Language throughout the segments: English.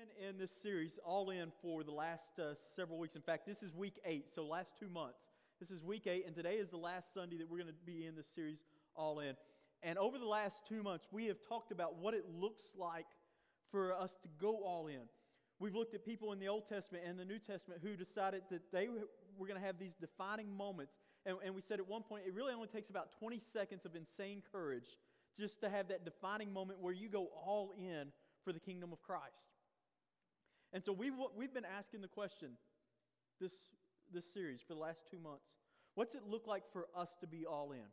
been in this series all in for the last uh, several weeks. In fact, this is week eight, so last two months. This is week eight, and today is the last Sunday that we're going to be in this series all in. And over the last two months, we have talked about what it looks like for us to go all in. We've looked at people in the Old Testament and the New Testament who decided that they were going to have these defining moments. And, and we said at one point, it really only takes about 20 seconds of insane courage just to have that defining moment where you go all in for the kingdom of Christ. And so we've, we've been asking the question this, this series for the last two months what's it look like for us to be all in?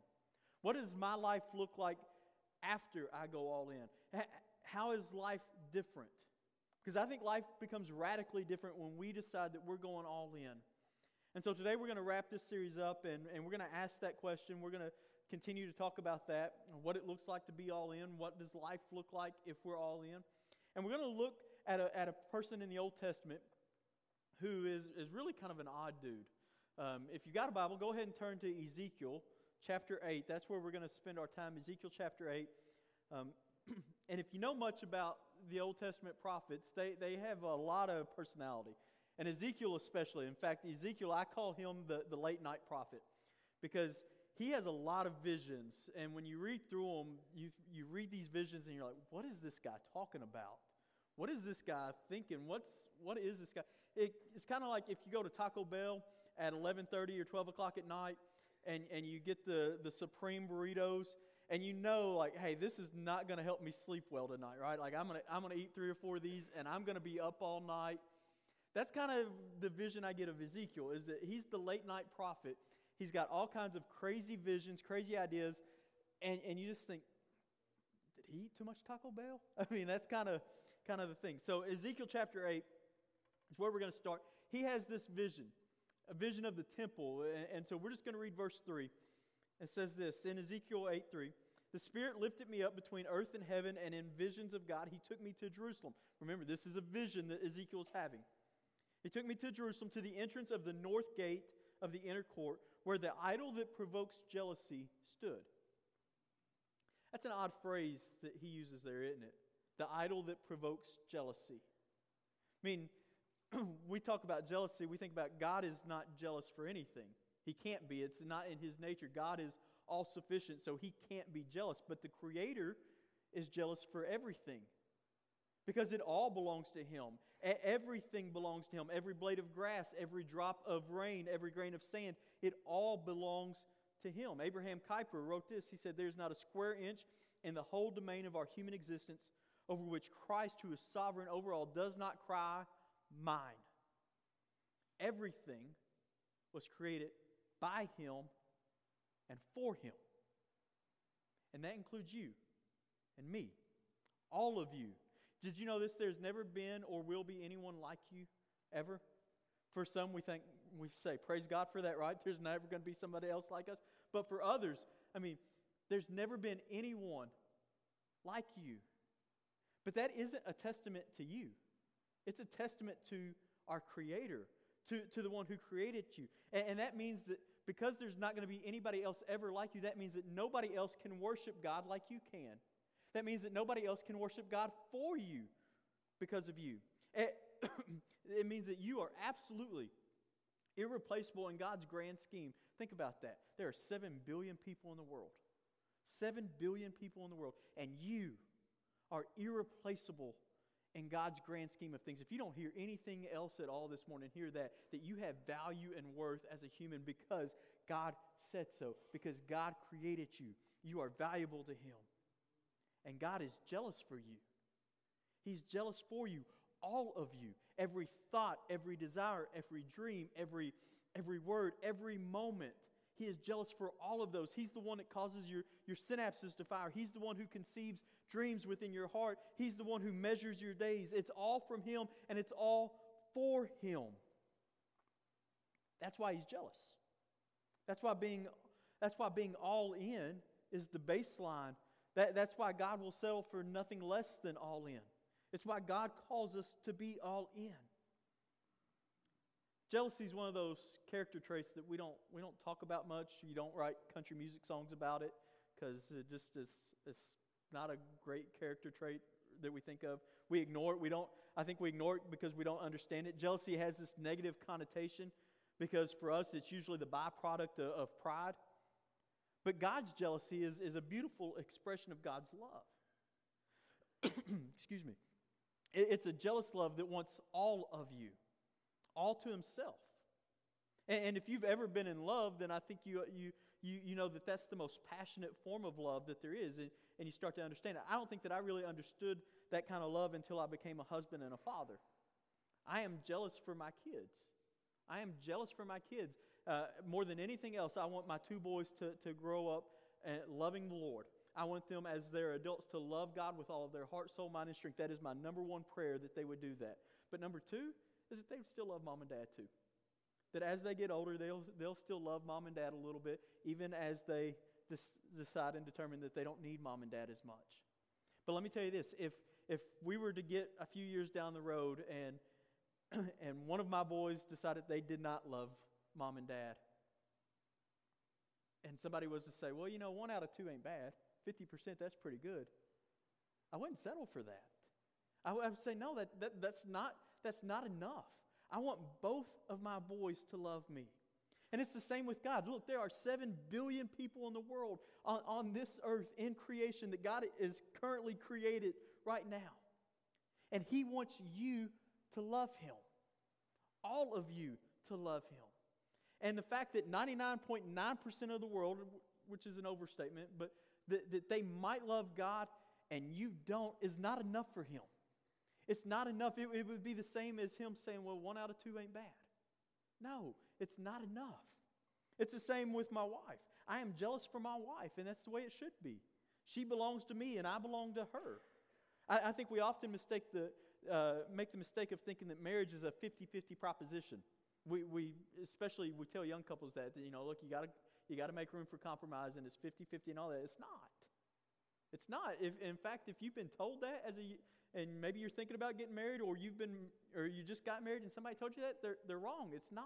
What does my life look like after I go all in? How is life different? Because I think life becomes radically different when we decide that we're going all in. And so today we're going to wrap this series up and, and we're going to ask that question. We're going to continue to talk about that, what it looks like to be all in, what does life look like if we're all in. And we're going to look at a, at a person in the Old Testament who is, is really kind of an odd dude. Um, if you got a Bible, go ahead and turn to Ezekiel chapter 8. That's where we're going to spend our time, Ezekiel chapter 8. Um, and if you know much about the Old Testament prophets, they, they have a lot of personality. And Ezekiel, especially. In fact, Ezekiel, I call him the, the late night prophet because he has a lot of visions. And when you read through them, you, you read these visions and you're like, what is this guy talking about? What is this guy thinking? What's, what is this guy? It, it's kind of like if you go to Taco Bell at 11.30 or 12 o'clock at night and, and you get the, the supreme burritos and you know like hey this is not going to help me sleep well tonight right like i'm going to I'm gonna eat three or four of these and i'm going to be up all night that's kind of the vision i get of ezekiel is that he's the late night prophet he's got all kinds of crazy visions crazy ideas and, and you just think did he eat too much taco bell i mean that's kind of kind of the thing so ezekiel chapter 8 is where we're going to start he has this vision a vision of the temple and, so we're just going to read verse 3 it says this in Ezekiel 8 3. The Spirit lifted me up between earth and heaven, and in visions of God, He took me to Jerusalem. Remember, this is a vision that Ezekiel is having. He took me to Jerusalem to the entrance of the north gate of the inner court, where the idol that provokes jealousy stood. That's an odd phrase that he uses there, isn't it? The idol that provokes jealousy. I mean, we talk about jealousy, we think about God is not jealous for anything. He can't be. It's not in his nature. God is all sufficient, so he can't be jealous. But the Creator is jealous for everything because it all belongs to him. Everything belongs to him. Every blade of grass, every drop of rain, every grain of sand, it all belongs to him. Abraham Kuyper wrote this. He said, There's not a square inch in the whole domain of our human existence over which Christ, who is sovereign over all, does not cry, Mine. Everything was created by Him and for Him. And that includes you and me, all of you. Did you know this? There's never been or will be anyone like you ever. For some, we think, we say, praise God for that, right? There's never going to be somebody else like us. But for others, I mean, there's never been anyone like you. But that isn't a testament to you, it's a testament to our Creator, to, to the one who created you. And, and that means that because there's not going to be anybody else ever like you, that means that nobody else can worship God like you can. That means that nobody else can worship God for you because of you. It, eh, it means that you are absolutely irreplaceable in God's grand scheme. Think about that. There are 7 billion people in the world. 7 billion people in the world. And you are irreplaceable in God's grand scheme of things. If you don't hear anything else at all this morning, hear that, that you have value and worth as a human because God said so, because God created you. You are valuable to Him. And God is jealous for you. He's jealous for you, all of you. Every thought, every desire, every dream, every, every word, every moment. He is jealous for all of those. He's the one that causes your, your synapses to fire. He's the one who conceives dreams within your heart. He's the one who measures your days. It's all from Him and it's all for Him. That's why He's jealous. That's why being, that's why being all in is the baseline. That, that's why God will settle for nothing less than all in. It's why God calls us to be all in. Jealousy is one of those character traits that we don't, we don't talk about much. You don't write country music songs about it because it just is it's not a great character trait that we think of. We ignore it. We don't, I think we ignore it because we don't understand it. Jealousy has this negative connotation because for us it's usually the byproduct of, of pride. But God's jealousy is, is a beautiful expression of God's love. Excuse me. It, it's a jealous love that wants all of you, all to Himself. And, and if you've ever been in love, then I think you, you, you, you know that that's the most passionate form of love that there is, and you start to understand it. I don't think that I really understood that kind of love until I became a husband and a father. I am jealous for my kids. I am jealous for my kids. Uh, more than anything else, I want my two boys to, to grow up uh, loving the Lord. I want them, as they're adults, to love God with all of their heart, soul, mind, and strength. That is my number one prayer that they would do that. But number two is that they would still love mom and dad too. That as they get older, they'll, they'll still love mom and dad a little bit, even as they decide and determine that they don't need mom and dad as much. But let me tell you this if, if we were to get a few years down the road and and one of my boys decided they did not love mom and dad. And somebody was to say, well, you know, one out of two ain't bad. 50%, that's pretty good. I wouldn't settle for that. I would say, no, that, that, that's, not, that's not enough. I want both of my boys to love me. And it's the same with God. Look, there are 7 billion people in the world on, on this earth in creation that God is currently created right now. And He wants you to love Him. All of you to love Him. And the fact that 99.9% of the world, which is an overstatement, but that, that they might love God and you don't is not enough for Him. It's not enough. It, it would be the same as Him saying, well, one out of two ain't bad. No, it's not enough. It's the same with my wife. I am jealous for my wife, and that's the way it should be. She belongs to me, and I belong to her. I, I think we often mistake the, uh, make the mistake of thinking that marriage is a 50-50 proposition. We, we especially we tell young couples that, that you know look you got to you got to make room for compromise and it's 50-50 and all that. It's not. It's not. If, in fact, if you've been told that as a and maybe you're thinking about getting married or you've been or you just got married and somebody told you that, they're, they're wrong. It's not.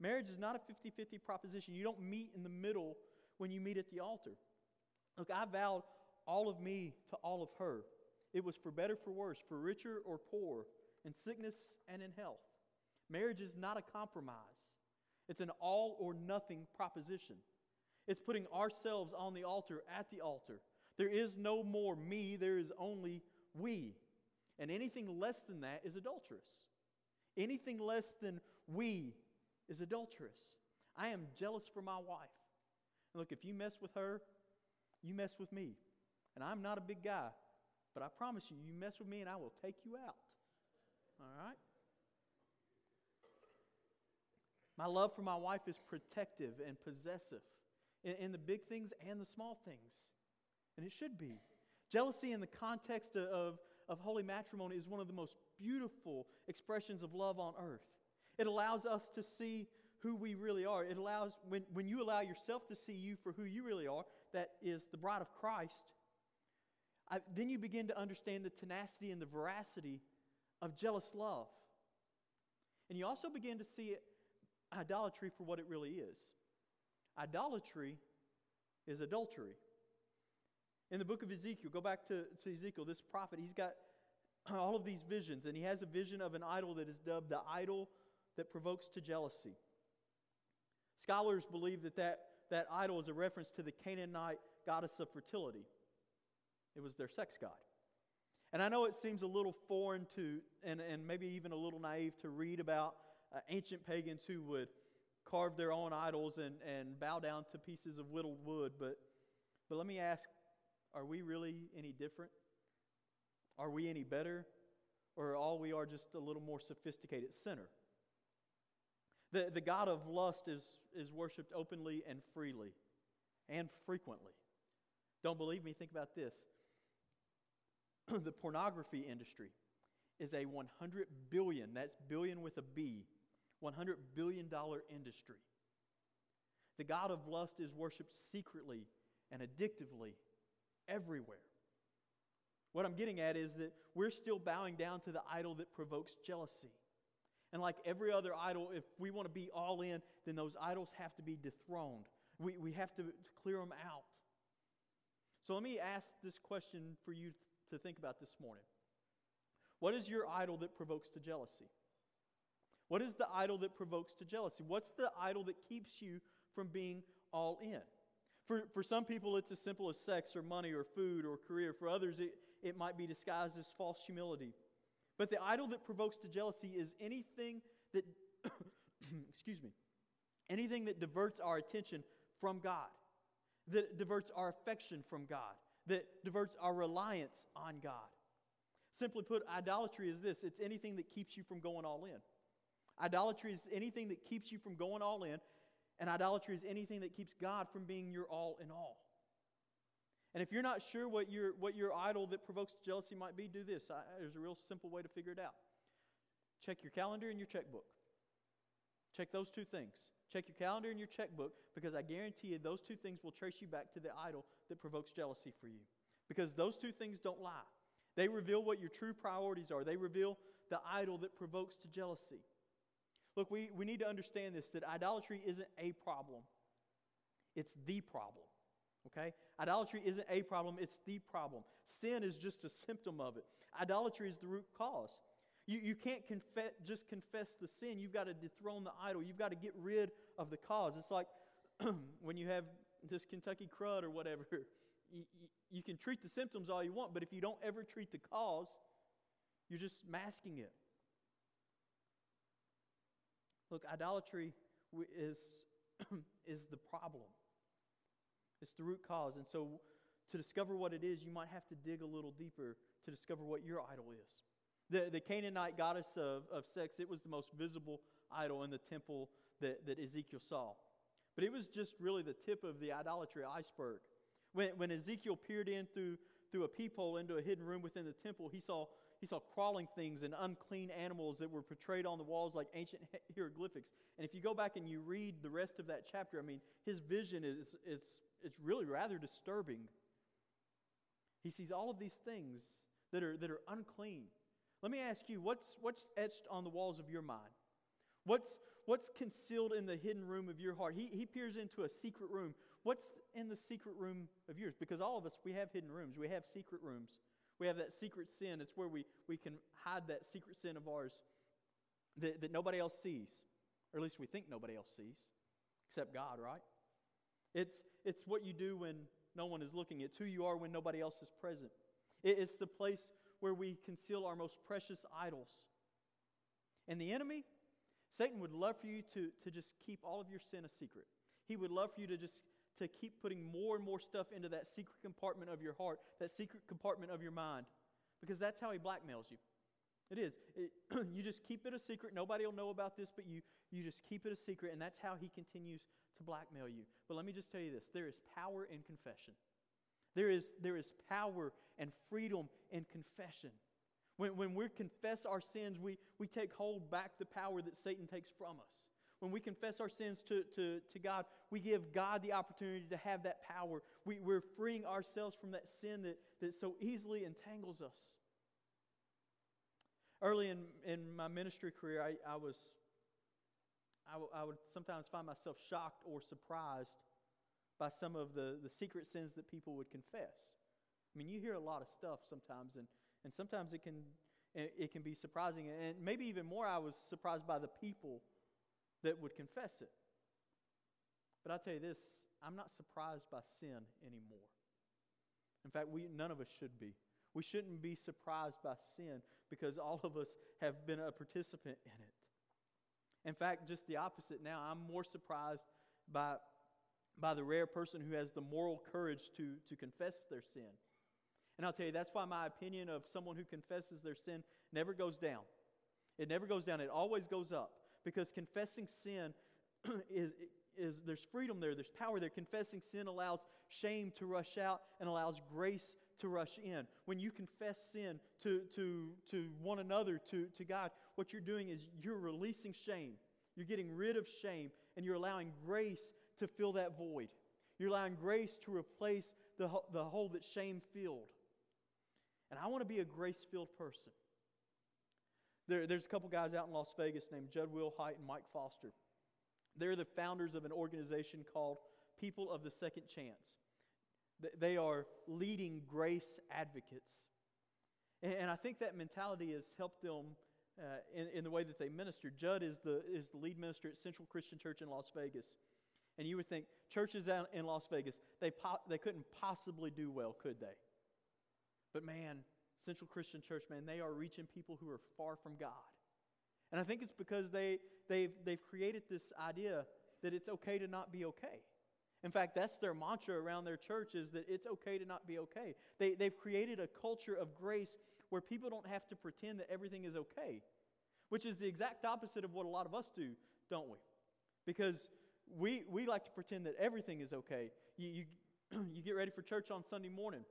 Marriage is not a 50-50 proposition. You don't meet in the middle when you meet at the altar. Look, I vowed all of me to all of her. It was for better, for worse, for richer or poor, in sickness and in health. Marriage is not a compromise, it's an all or nothing proposition. It's putting ourselves on the altar at the altar. There is no more me, there is only we. And anything less than that is adulterous. Anything less than we is adulterous. I am jealous for my wife. And look, if you mess with her, you mess with me. And I'm not a big guy, but I promise you, you mess with me and I will take you out. All right? My love for my wife is protective and possessive in, in, the big things and the small things. And it should be. Jealousy in the context of, of holy matrimony is one of the most beautiful expressions of love on earth. It allows us to see who we really are. It allows, when, when you allow yourself to see you for who you really are, that is the bride of Christ, I, then you begin to understand the tenacity and the veracity of jealous love. And you also begin to see idolatry for what it really is. Idolatry is adultery. In the book of Ezekiel, go back to, to Ezekiel, this prophet, he's got all of these visions, and he has a vision of an idol that is dubbed the idol that provokes to jealousy. Scholars believe that that, that idol is a reference to the Canaanite goddess of fertility. It was their sex god. And I know it seems a little foreign to, and, and maybe even a little naive to read about uh, ancient pagans who would carve their own idols and, and bow down to pieces of whittled wood, but, but let me ask are we really any different? Are we any better? Or all we are just a little more sophisticated sinner? The, the God of lust is, is worshiped openly and freely and frequently. Don't believe me? Think about this. the pornography industry is a 100 billion, that's billion with a B, 100 billion dollar industry. The God of lust is worshiped secretly and addictively everywhere. What I'm getting at is that we're still bowing down to the idol that provokes jealousy. And like every other idol, if we want to be all in, then those idols have to be dethroned. We, we have to, to clear them out. So let me ask this question for you to think about this morning. What is your idol that provokes to jealousy? What is the idol that provokes to jealousy? What's the idol that keeps you from being all in? For, for some people, it's as simple as sex or money or food or career. For others, it, it might be disguised as false humility. But the idol that provokes to jealousy is anything that, excuse me, anything that diverts our attention from God, that diverts our affection from God, that diverts our reliance on God. Simply put, idolatry is this it's anything that keeps you from going all in. Idolatry is anything that keeps you from going all in, and idolatry is anything that keeps God from being your all in all. And if you're not sure what your, what your idol that provokes jealousy might be, do this. I, there's a real simple way to figure it out. Check your calendar and your checkbook. Check those two things. Check your calendar and your checkbook because I guarantee you those two things will trace you back to the idol that provokes jealousy for you. Because those two things don't lie. They reveal what your true priorities are, they reveal the idol that provokes to jealousy. Look, we, we need to understand this that idolatry isn't a problem, it's the problem. Okay? Idolatry isn't a problem, it's the problem. Sin is just a symptom of it. Idolatry is the root cause. You, you can't confess, just confess the sin. You've got to dethrone the idol. You've got to get rid of the cause. It's like when you have this Kentucky crud or whatever, you, you, you can treat the symptoms all you want, but if you don't ever treat the cause, you're just masking it. Look, idolatry is, is the problem. It's the root cause. And so, to discover what it is, you might have to dig a little deeper to discover what your idol is. The, the Canaanite goddess of, of sex, it was the most visible idol in the temple that, that Ezekiel saw. But it was just really the tip of the idolatry iceberg. When, when Ezekiel peered in through, through a peephole into a hidden room within the temple, he saw, he saw crawling things and unclean animals that were portrayed on the walls like ancient hieroglyphics. And if you go back and you read the rest of that chapter, I mean, his vision is it's, it's really rather disturbing. He sees all of these things that are, that are unclean. Let me ask you, what's, what's etched on the walls of your mind? What's, what's concealed in the hidden room of your heart? He, he peers into a secret room What's in the secret room of yours? Because all of us, we have hidden rooms. We have secret rooms. We have that secret sin. It's where we, we can hide that secret sin of ours that, that nobody else sees, or at least we think nobody else sees, except God, right? It's, it's what you do when no one is looking. It's who you are when nobody else is present. It, it's the place where we conceal our most precious idols. And the enemy, Satan would love for you to, to just keep all of your sin a secret. He would love for you to just to keep putting more and more stuff into that secret compartment of your heart, that secret compartment of your mind, because that's how he blackmails you. It is. It, you just keep it a secret. Nobody will know about this, but you, you just keep it a secret, and that's how he continues to blackmail you. But let me just tell you this there is power in confession. There is, there is power and freedom in confession. When, when we confess our sins, we, we take hold back the power that Satan takes from us when we confess our sins to, to, to God, we give God the opportunity to have that power. We, we're freeing ourselves from that sin that, that so easily entangles us. Early in, in my ministry career, I, I was I, w- I would sometimes find myself shocked or surprised by some of the, the secret sins that people would confess. I mean, you hear a lot of stuff sometimes, and, and sometimes it can, it can be surprising. And maybe even more, I was surprised by the people that would confess it. But I'll tell you this I'm not surprised by sin anymore. In fact, we, none of us should be. We shouldn't be surprised by sin because all of us have been a participant in it. In fact, just the opposite now. I'm more surprised by, by the rare person who has the moral courage to, to confess their sin. And I'll tell you, that's why my opinion of someone who confesses their sin never goes down. It never goes down, it always goes up because confessing sin is, is there's freedom there, there's power there. Confessing sin allows shame to rush out and allows grace to rush in. When you confess sin to, to, to one another, to, to God, what you're doing is you're releasing shame. You're getting rid of shame and you're allowing grace to fill that void. You're allowing grace to replace the, the hole that shame filled. And I want to be a grace filled person. There, there's a couple guys out in Las Vegas named Jud Wilhite and Mike Foster. They're the founders of an organization called People of the Second Chance. They are leading grace advocates. And, and I think that mentality has helped them uh, in, in the way that they minister. Jud is the, is the lead minister at Central Christian Church in Las Vegas. And you would think churches out in Las Vegas, they, po- they couldn't possibly do well, could they? But man, Central Christian Church, man, they are reaching people who are far from God. And I think it's because they, they've, they've created this idea that it's okay to not be okay. In fact, that's their mantra around their church is that it's okay to not be okay. They, they've created a culture of grace where people don't have to pretend that everything is okay, which is the exact opposite of what a lot of us do, don't we? Because we, we like to pretend that everything is okay. You, you, you get ready for church on Sunday morning,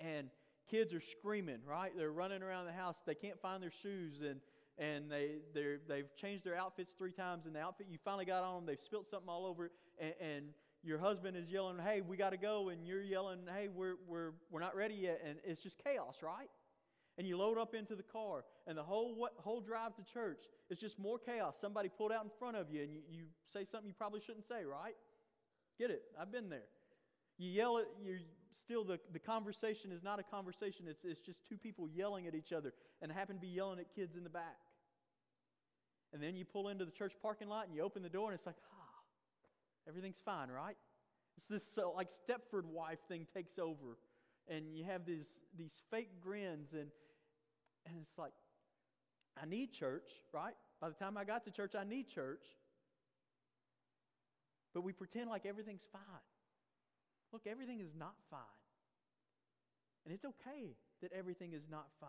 and kids are screaming, right? They're running around the house. They can't find their shoes, and, and they, they're, they've changed their outfits three times, and the outfit you finally got on them, they've spilt something all over and, and your husband is yelling, hey, we got to go, and you're yelling, hey, we're, we're, we're not ready yet, and it's just chaos, right? And you load up into the car, and the whole, what, whole drive to church is just more chaos. Somebody pulled out in front of you, and you, you say something you probably shouldn't say, right? Get it? I've been there. You yell at, you're still, the, the conversation is not a conversation, it's, it's just two people yelling at each other, and happen to be yelling at kids in the back. And then you pull into the church parking lot, and you open the door, and it's like, ah, everything's fine, right? It's this like Stepford wife thing takes over and you have these, these fake grins, and, and it's like, I need church, right? By the time I got to church, I need church. But we pretend like everything's fine. Look, everything is not fine. And it's okay that everything is not fine.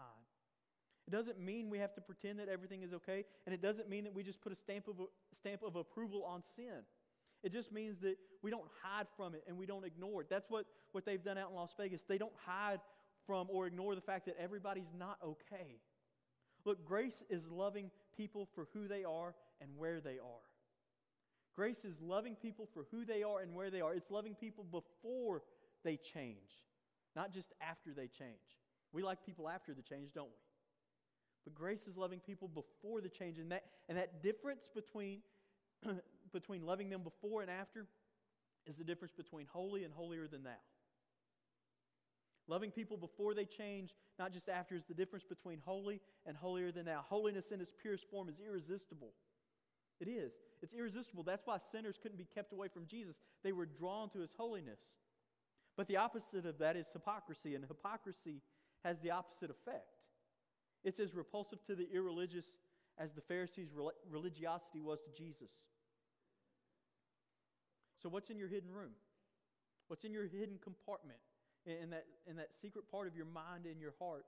It doesn't mean we have to pretend that everything is okay, and it doesn't mean that we just put a stamp of, stamp of approval on sin. It just means that we don't hide from it and we don't ignore it. That's what, what they've done out in Las Vegas. They don't hide from or ignore the fact that everybody's not okay. Look, grace is loving people for who they are and where they are. Grace is loving people for who they are and where they are. It's loving people before they change, not just after they change. We like people after the change, don't we? But grace is loving people before the change. And that, and that difference between between loving them before and after is the difference between holy and holier than thou. Loving people before they change, not just after, is the difference between holy and holier than thou. Holiness in its purest form is irresistible. It is. It's irresistible. That's why sinners couldn't be kept away from Jesus. They were drawn to his holiness. But the opposite of that is hypocrisy, and hypocrisy has the opposite effect. It's as repulsive to the irreligious as the Pharisees' religiosity was to Jesus. So, what's in your hidden room? What's in your hidden compartment? In that, in that secret part of your mind and your heart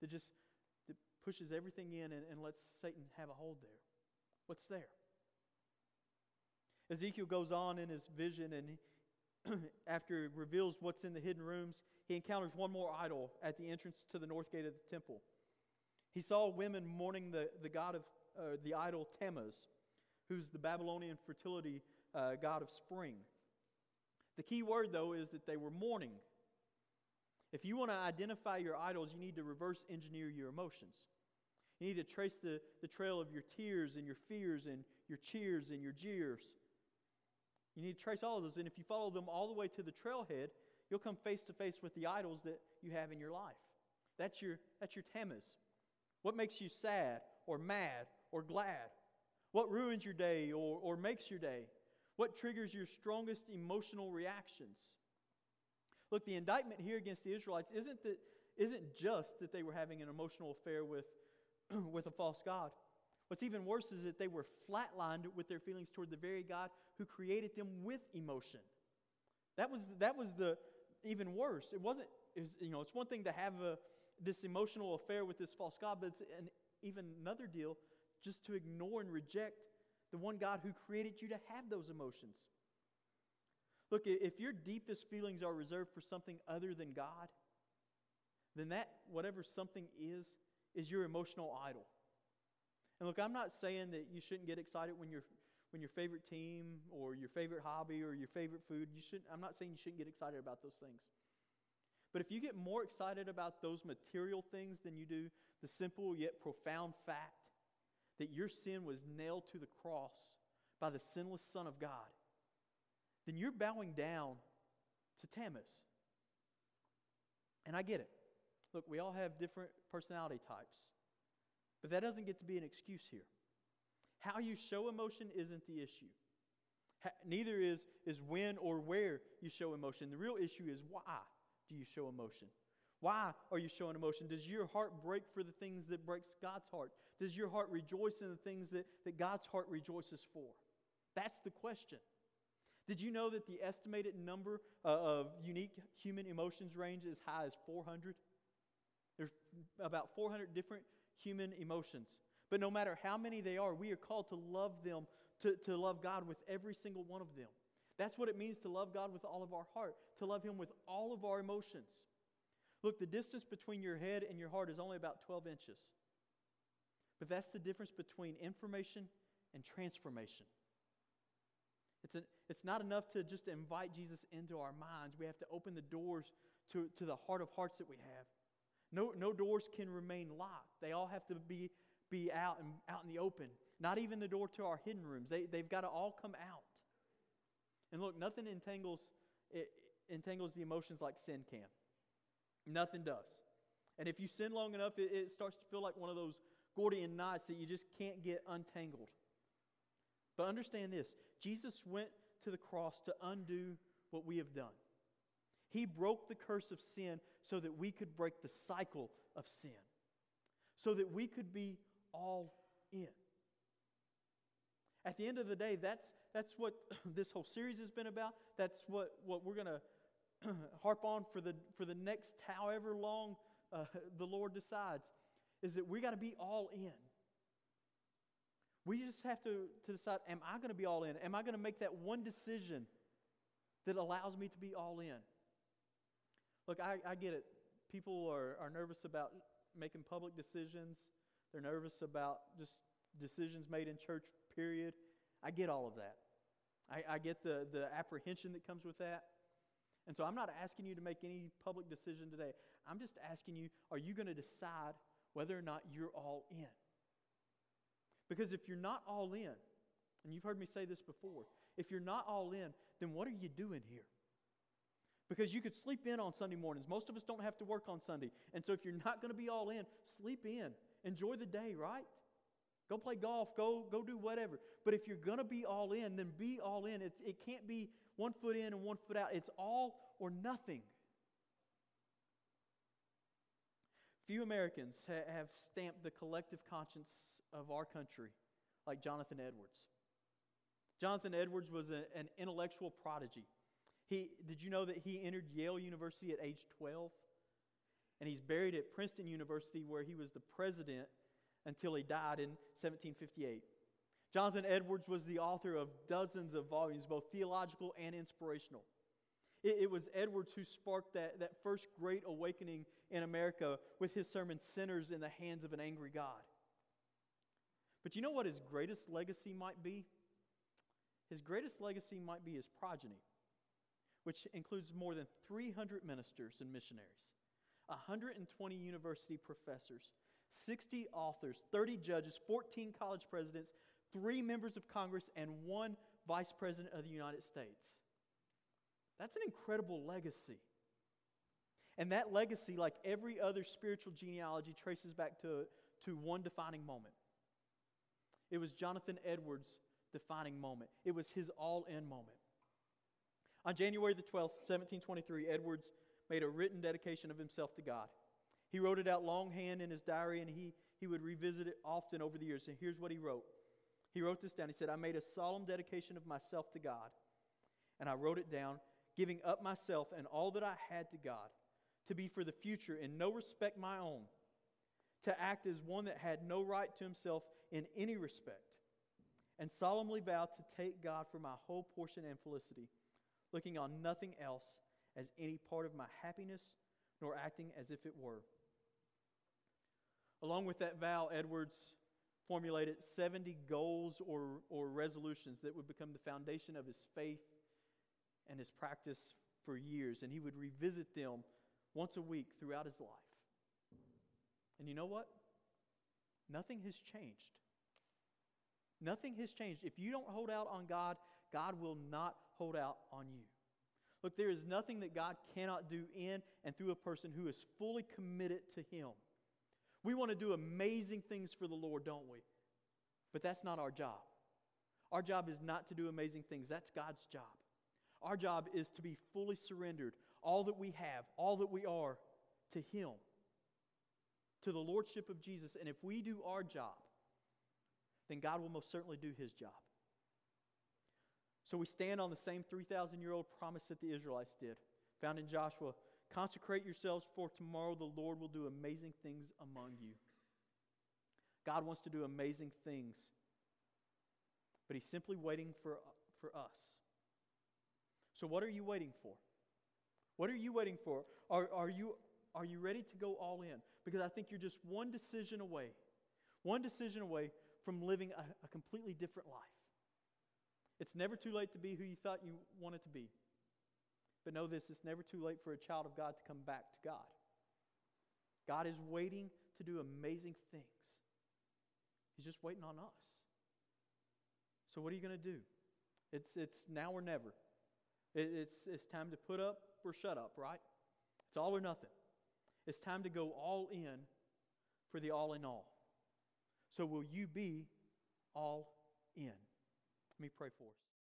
that just that pushes everything in and, and lets Satan have a hold there? What's there? Ezekiel goes on in his vision and he, after he reveals what's in the hidden rooms, he encounters one more idol at the entrance to the north gate of the temple. He saw women mourning the, the god of uh, the idol Tammuz, who's the Babylonian fertility uh, god of spring. The key word, though, is that they were mourning. If you want to identify your idols, you need to reverse engineer your emotions. You need to trace the, the trail of your tears and your fears and your cheers and your jeers. You need to trace all of those. And if you follow them all the way to the trailhead, you'll come face to face with the idols that you have in your life. That's your, that's your Tammuz. What makes you sad or mad or glad? What ruins your day or, or makes your day? What triggers your strongest emotional reactions? Look, the indictment here against the Israelites isn't, that, isn't just that they were having an emotional affair with, with a false God. What's even worse is that they were flatlined with their feelings toward the very God who created them with emotion. That was, that was the even worse. It wasn't, it was, you know, it's one thing to have a, this emotional affair with this false God, but it's an, even another deal just to ignore and reject the one God who created you to have those emotions. Look, if your deepest feelings are reserved for something other than God, then that, whatever something is, is your emotional idol. And look, I'm not saying that you shouldn't get excited when, your when your favorite team or your favorite hobby or your favorite food, you should, I'm not saying you shouldn't get excited about those things. But if you get more excited about those material things than you do the simple yet profound fact that your sin was nailed to the cross by the sinless Son of God, then you're bowing down to Tammuz. And I get it. Look, we all have different personality types, but that doesn't get to be an excuse here. How you show emotion isn't the issue. neither is, is when or where you show emotion. The real issue is why do you show emotion? Why are you showing emotion? Does your heart break for the things that breaks God's heart? Does your heart rejoice in the things that, that God's heart rejoices for? That's the question. Did you know that the estimated number uh, of unique human emotions range as high as 400? About 400 different human emotions. But no matter how many they are, we are called to love them, to, to love God with every single one of them. That's what it means to love God with all of our heart, to love Him with all of our emotions. Look, the distance between your head and your heart is only about 12 inches. But that's the difference between information and transformation. It's, a, it's not enough to just invite Jesus into our minds. We have to open the doors to, to the heart of hearts that we have. No, no doors can remain locked. They all have to be, be out and out in the open. Not even the door to our hidden rooms. They, they've got to all come out. And look, nothing entangles, it, entangles the emotions like sin can. Nothing does. And if you sin long enough, it, it starts to feel like one of those Gordian knots that you just can't get untangled. But understand this Jesus went to the cross to undo what we have done. He broke the curse of sin so that we could break the cycle of sin, so that we could be all in. At the end of the day, that's, that's what this whole series has been about. That's what, what we're going to harp on for the, for the next however long uh, the Lord decides, is that we got to be all in. We just have to, to decide am I going to be all in? Am I going to make that one decision that allows me to be all in? Look, I, I get it. People are, are nervous about making public decisions, they're nervous about just decisions made in church, period. I get all of that. I, I get the, the apprehension that comes with that. And so I'm not asking you to make any public decision today. I'm just asking you are you going to decide whether or not you're all in? Because if you're not all in, and you've heard me say this before, if you're not all in, then what are you doing here? Because you could sleep in on Sunday mornings. Most of us don't have to work on Sunday. And so if you're not going to be all in, sleep in. Enjoy the day, right? Go play golf, go, go do whatever. But if you're going to be all in, then be all in. It, it can't be one foot in and one foot out. It's all or nothing. Few Americans ha- have stamped the collective conscience of our country, like Jonathan Edwards. Jonathan Edwards was a, an intellectual prodigy. He, did you know that he entered Yale University at age 12? And he's buried at Princeton University, where he was the president until he died in 1758. Jonathan Edwards was the author of dozens of volumes, both theological and inspirational. It, it, was Edwards who sparked that, that first great awakening in America with his sermon, Sinners in the Hands of an Angry God. But you know what his greatest legacy might be? His greatest legacy might be his progeny, which includes more than 300 ministers and missionaries, 120 university professors, 60 authors, 30 judges, 14 college presidents, three members of Congress, and one vice president of the United States. That's an incredible legacy. And that legacy, like every other spiritual genealogy, traces back to, to one defining moment. It was Jonathan Edwards' defining moment, it was his all in moment. On January the 12th, 1723, Edwards made a written dedication of himself to God. He wrote it out longhand in his diary, and he, he would revisit it often over the years. And here's what he wrote. He wrote this down. He said, I made a solemn dedication of myself to God. And I wrote it down, giving up myself and all that I had to God, to be for the future in no respect my own, to act as one that had no right to himself in any respect, and solemnly vow to take God for my whole portion and felicity, looking on nothing else as any part of my happiness, nor acting as if it were. Along with that vow, Edwards formulated 70 goals or, or resolutions that would become the foundation of his faith and his practice for years. And he would revisit them once a week throughout his life. And you know what? Nothing has changed. Nothing has changed. If you don't hold out on God, God will not hold out on you. Look, there is nothing that God cannot do in and through a person who is fully committed to Him. We want to do amazing things for the Lord, don't we? But that's not our job. Our job is not to do amazing things, that's God's job. Our job is to be fully surrendered, all that we have, all that we are, to Him, to the Lordship of Jesus. And if we do our job, then God will most certainly do His job. So we stand on the same 3,000 year old promise that the Israelites did, found in Joshua Consecrate yourselves, for tomorrow the Lord will do amazing things among you. God wants to do amazing things, but He's simply waiting for, for us. So, what are you waiting for? What are you waiting for? Are, are, you, are you ready to go all in? Because I think you're just one decision away, one decision away from living a, a completely different life. It's never too late to be who you thought you wanted to be. But know this it's never too late for a child of God to come back to God. God is waiting to do amazing things, He's just waiting on us. So, what are you going to do? It's, it's now or never. It, it's, it's time to put up or shut up, right? It's all or nothing. It's time to go all in for the all in all. So, will you be all in? Let me pray for us.